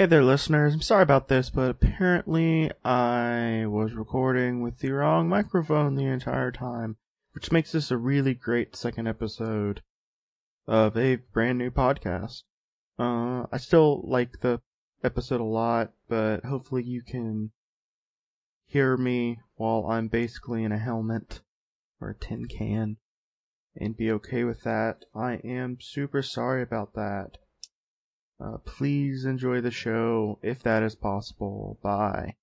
Hey there, listeners. I'm sorry about this, but apparently I was recording with the wrong microphone the entire time, which makes this a really great second episode of a brand new podcast. Uh, I still like the episode a lot, but hopefully you can hear me while I'm basically in a helmet or a tin can and be okay with that. I am super sorry about that. Uh, please enjoy the show if that is possible. Bye.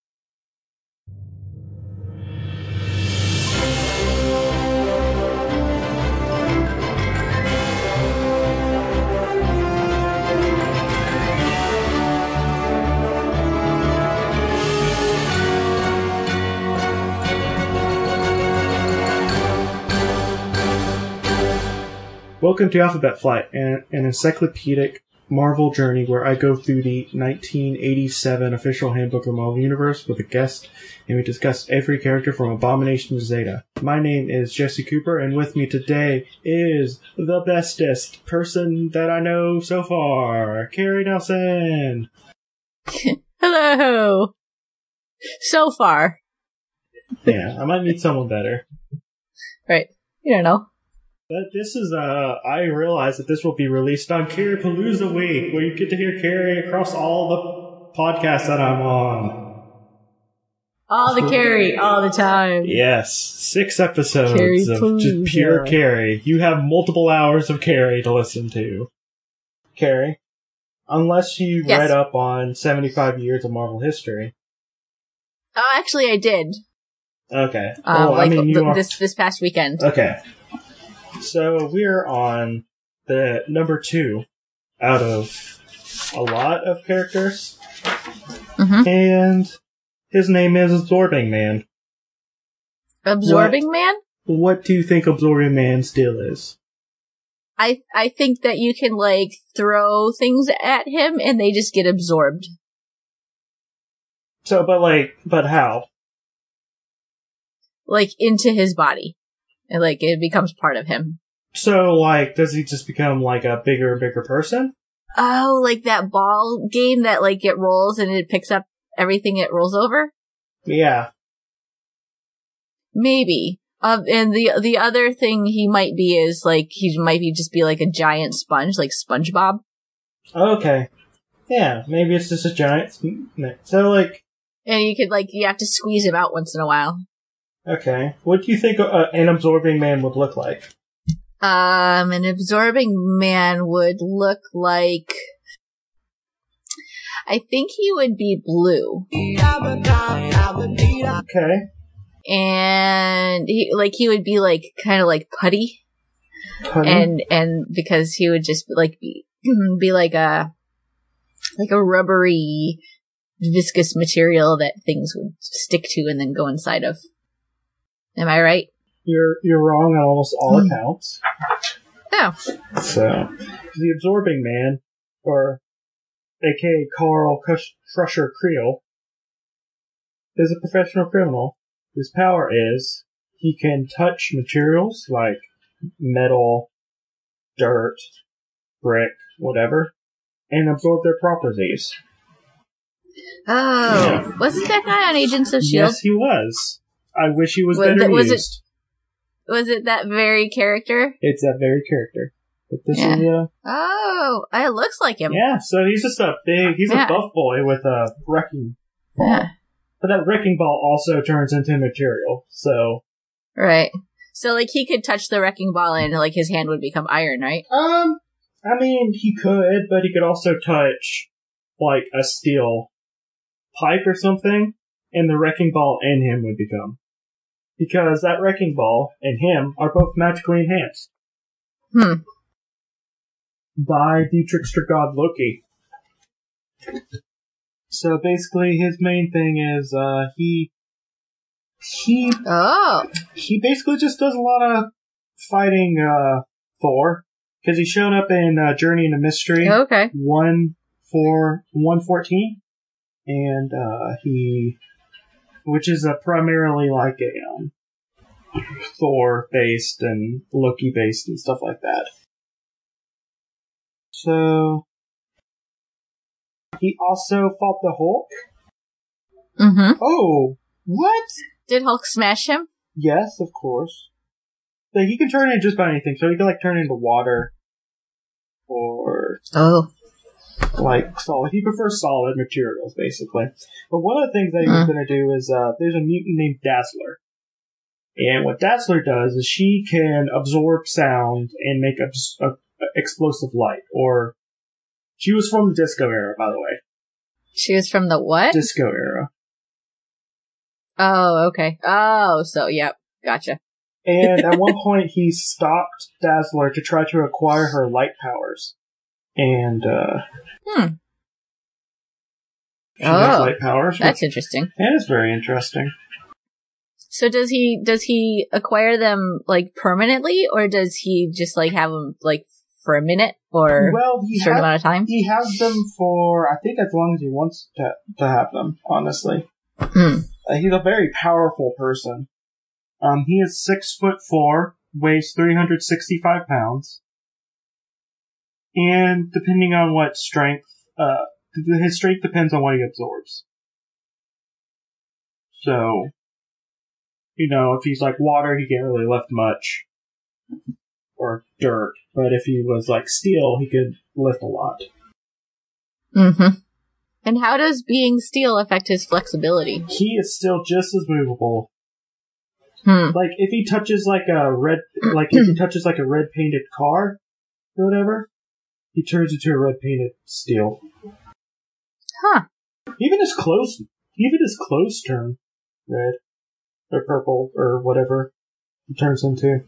Welcome to Alphabet Flight, an, an encyclopedic Marvel journey where I go through the 1987 official handbook of Marvel Universe with a guest, and we discuss every character from Abomination to Zeta. My name is Jesse Cooper, and with me today is the bestest person that I know so far, Carrie Nelson. Hello. So far, Yeah, I might meet someone better. right? You don't know. But this is, uh, I realize that this will be released on Carrie Palooza Week, where you get to hear Carrie across all the podcasts that I'm on. All the carry, all the time. Yes, six episodes Carrie of Palooza. just pure Carrie. You have multiple hours of Carrie to listen to. Carrie, unless you Yes. read up on 75 years of Marvel history. Oh, actually, I did. Okay. Um, well, like I mean, you th- are- this this past weekend. Okay. So we're on the number two out of a lot of characters. Mhm. And his name is Absorbing Man. Absorbing Man. What do you think Absorbing Man's deal is? I I think that you can like throw things at him and they just get absorbed. So, but like, but how? like into his body. And like it becomes part of him. So, like, does he just become like a bigger and bigger person? Oh, like that ball game that like it rolls and it picks up everything it rolls over? Yeah. Maybe. Um, and the the other thing he might be is like he might be just be like a giant sponge, like SpongeBob. Okay. Yeah, maybe it's just a giant. So, like, And you could like you have to squeeze him out once in a while. Okay, what do you think uh, an absorbing man would look like? Um, an absorbing man would look like. I think he would be blue, Okay. and he like he would be like kind of like putty, Honey? and and because he would just like be be like a like a rubbery viscous material that things would stick to and then go inside of. Am I right? You're you're wrong on almost all Hmm. accounts. No. So, the absorbing man, or aka Carl Cush- Crusher Creel, is a professional criminal whose power is he can touch materials like metal, dirt, brick, whatever, and absorb their properties. Oh, Yeah. wasn't that guy on Agents of Shield? Yes, he was. I wish he was Was better it- was it- Was it that very character? It's that very character. But this Yeah. is uh, Oh, it looks like him. Yeah, so he's just a big, he's Yeah. a buff boy with a wrecking ball. Yeah. But that wrecking ball also turns into material, so. Right. So like he could touch the wrecking ball and like his hand would become iron, right? Um, I mean, he could, but he could also touch, like, a steel pipe or something, and the wrecking ball and him would become. Because that wrecking ball and him are both magically enhanced. Hmm. By the trickster god Loki. So basically, his main thing is, uh, he, he Oh. he basically just does a lot of fighting uh Thor because he showed up in uh, Journey into Mystery Okay. one four one fourteen, and uh, he, which is a primarily like a um, Thor based and Loki based and stuff like that. So He also fought the Hulk. Mm-hmm. Oh, what? Did Hulk smash him? Yes, of course. So he can turn into just about anything. So he can like turn into water, or Oh. Like solid. He prefers solid materials, basically. But one of the things that he was going to do is uh, there's a mutant named Dazzler, and what Dazzler does is she can absorb sound and make abs- uh, explosive light. Or she was from the disco era, by the way. She was from the what? Disco era. oh, okay. Oh, so yep. Gotcha. And at one point, he stopped Dazzler to try to acquire her light powers. And, uh, Hmm. she has Oh, light powers. That's interesting. and it's very interesting. So does he does he acquire them like permanently, or does he just like have them like for a minute or Well, a certain has, amount of time? he has them for, I think, as long as he wants to, to have them, honestly. Hmm. Uh, he's a very powerful person. Um, he is six foot four, weighs 365 pounds. And depending on what strength, uh, his strength depends on what he absorbs. So, you know, if he's like water, he can't really lift much. Or dirt. But if he was like steel, he could lift a lot. Mm-hmm. And how does being steel affect his flexibility? He is still just as movable. Hmm. Like if he touches like a red, like if he touches like a red painted car or whatever, he turns into a red painted steel. Huh. Even his clothes, even his clothes turn red or purple or whatever he turns into.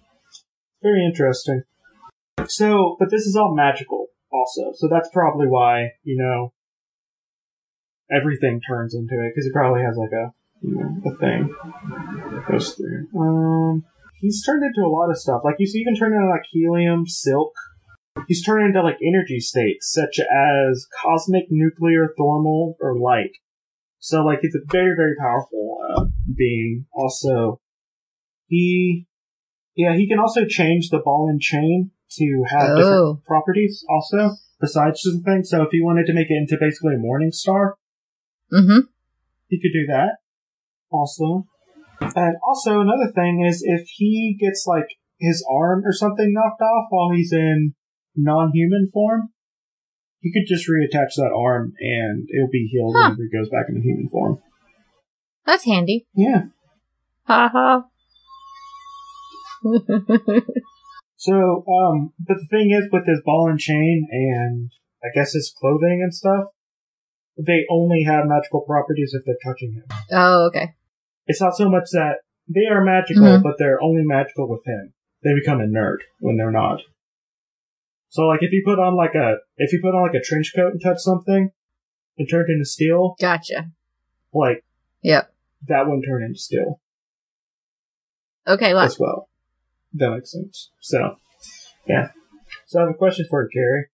Very interesting. So, but this is all magical also, so that's probably why you know everything turns into it because he probably has like a you know a thing that goes through. Um, he's turned into a lot of stuff. Like he's even turned into like helium, silk. He's turned into like energy states such as cosmic, nuclear, thermal, or light. So like he's a very very powerful uh, being. Also, he yeah he can also change the ball and chain to have Oh. different properties. Also, besides just the thing. So if he wanted to make it into basically a morning star, Mm-hmm. he could do that. Also, and also another thing is if he gets like his arm or something knocked off while he's in non-human form, he could just reattach that arm and it'll be healed Huh. whenever he goes back into human form. That's handy. Yeah. Ha ha. So, um, but the thing is with his ball and chain and I guess his clothing and stuff, they only have magical properties if they're touching him. oh, okay. It's not so much that they are magical, Mhm. but they're only magical with him. They become inert when they're not. So, like, if you put on like a if you put on like a trench coat and touch something, and turned into steel, Gotcha. like Yep. that wouldn't turn into steel Okay, well, as well. That makes sense. So, yeah. So, I have a question for you, Carrie.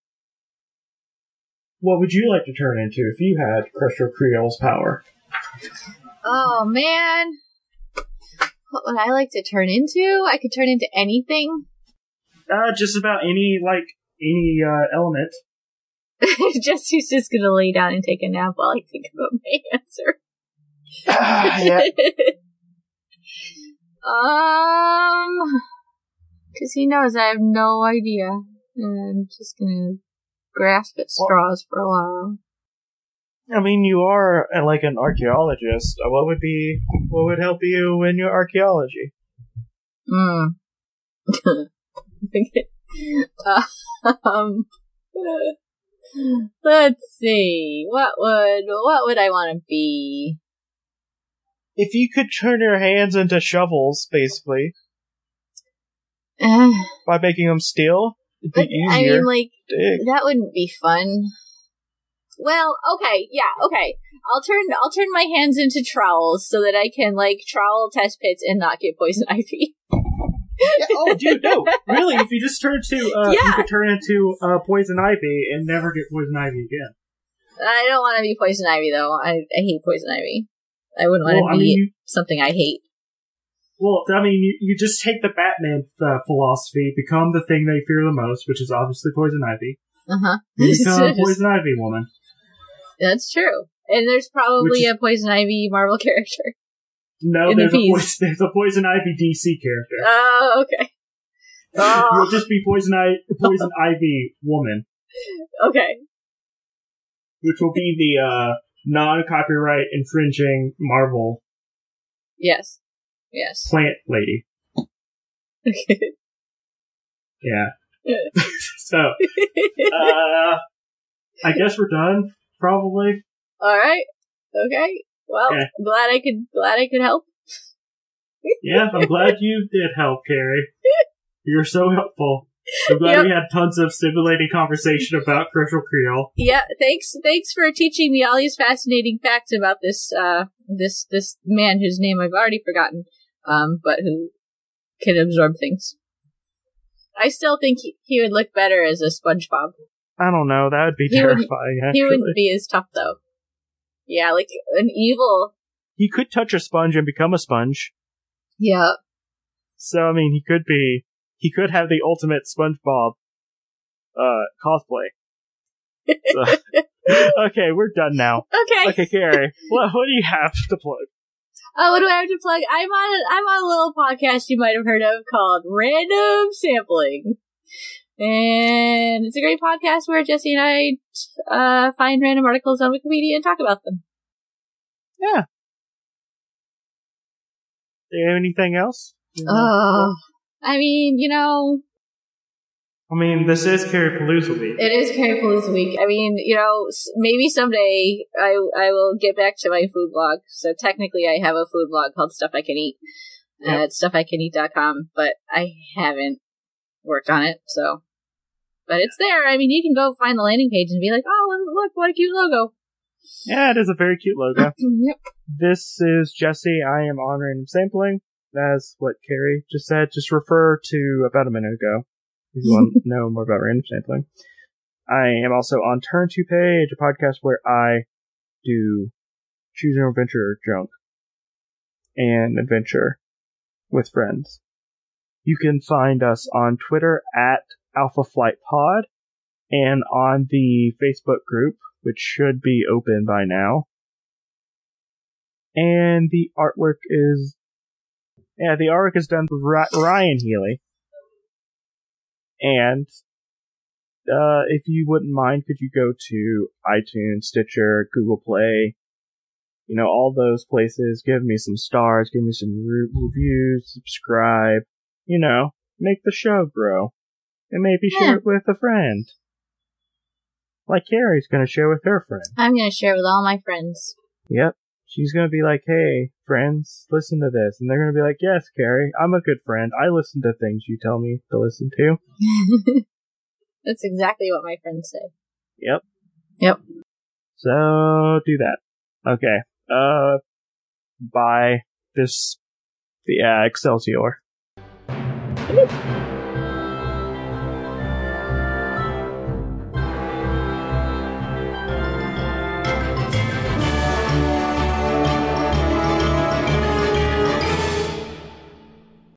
What would you like to turn into if you had Crusher Creel's power? oh man. What would I like to turn into? I could turn into anything. Uh, just about any like any uh, element. Jesse's just gonna lay down and take a nap while I think about my answer. Ah, yeah. um, because he knows I have no idea, and I'm just gonna grasp at Well- straws for a while. I mean, you are uh, like an archaeologist. Uh, What would be what would help you in your archaeology? Hmm. um. Let's see. What would what would I want to be? If you could turn your hands into shovels, basically, Uh, by making them steel, it'd be I easier mean, like dig. that wouldn't be fun. Well, okay, yeah, okay. I'll turn I'll turn my hands into trowels so that I can like trowel test pits and not get poison ivy. Yeah, oh, dude, no, really. If you just turn to, uh, you could turn into uh, poison ivy and never get poison ivy again. I don't want to be poison ivy though. I I hate poison ivy. I wouldn't want to Well, be I mean, you, something I hate. well, I mean, you, you just take the Batman uh, philosophy, become the thing they fear the most, which is obviously poison ivy. Uh huh. Become a poison ivy woman. That's true. And there's probably is- a Poison Ivy Marvel character. No, In the there's a, poison, there's a Poison Ivy DC character. Oh, okay. Oh, You'll just be Poison, I- Poison Ivy woman, okay. which will be the uh, non-copyright infringing Marvel Yes. Yes. plant lady. Okay. yeah. so, uh, I guess we're done. Probably. All right. Okay. Well, glad I could glad I could help. Yeah, I'm glad you did help, Carrie. You're so helpful. I'm glad Yep. we had tons of stimulating conversation about Crucial Creole. Yeah, thanks thanks for teaching me all these fascinating facts about this uh this this man whose name I've already forgotten, um, but who can absorb things. I still think he, he would look better as a SpongeBob. I don't know. That would be He terrifying. He wouldn't be as tough though. Yeah, like an evil. he could touch a sponge and become a sponge. Yeah. So I mean, he could be. He could have the ultimate SpongeBob uh cosplay. So, okay, we're done now. Okay. Okay, Carrie, what what do you have to plug? Oh, what do I have to plug? I'm on a, I'm on a little podcast you might have heard of called Random Sampling. And it's a great podcast where Jesse and I uh, find random articles on Wikipedia and talk about them. Yeah. Do you have anything else? Oh, I mean, you know, I mean, this is Carrie Palooza week. it is Carrie Palooza week. I mean, you know, maybe someday I I will get back to my food blog. So technically, I have a food blog called Stuff I Can Eat uh, at stufficaneat.com, but I haven't worked on it. So, but it's there. I mean, you can go find the landing page and be like, oh, look, what a cute logo. Yeah, it is a very cute logo. yep. This is Jesse. I am on random sampling. That's what Carrie just said. Just refer to about a minute ago if you want to know more about random sampling. I am also on Turn to Page, a podcast where I do choose your adventure junk and adventure with friends. You can find us on Twitter at Alpha Flight Pod and on the Facebook group, which should be open by now. And the artwork is yeah the artwork is done by Ryan Healy. And uh, if you wouldn't mind could you go to iTunes Stitcher Google Play? You know all those places. Give me some stars. Give me some re- reviews. Subscribe. You know make the show grow and maybe Yeah. share it with a friend like Carrie's gonna share with her friend I'm going to share with all my friends. Yep. She's gonna be like, hey, friends, listen to this. And they're gonna be like, yes, Carrie, I'm a good friend. I listen to things you tell me to listen to. That's exactly what my friends say. Yep. Yep. So, do that. Okay. Uh, bye. This, yeah, Excelsior.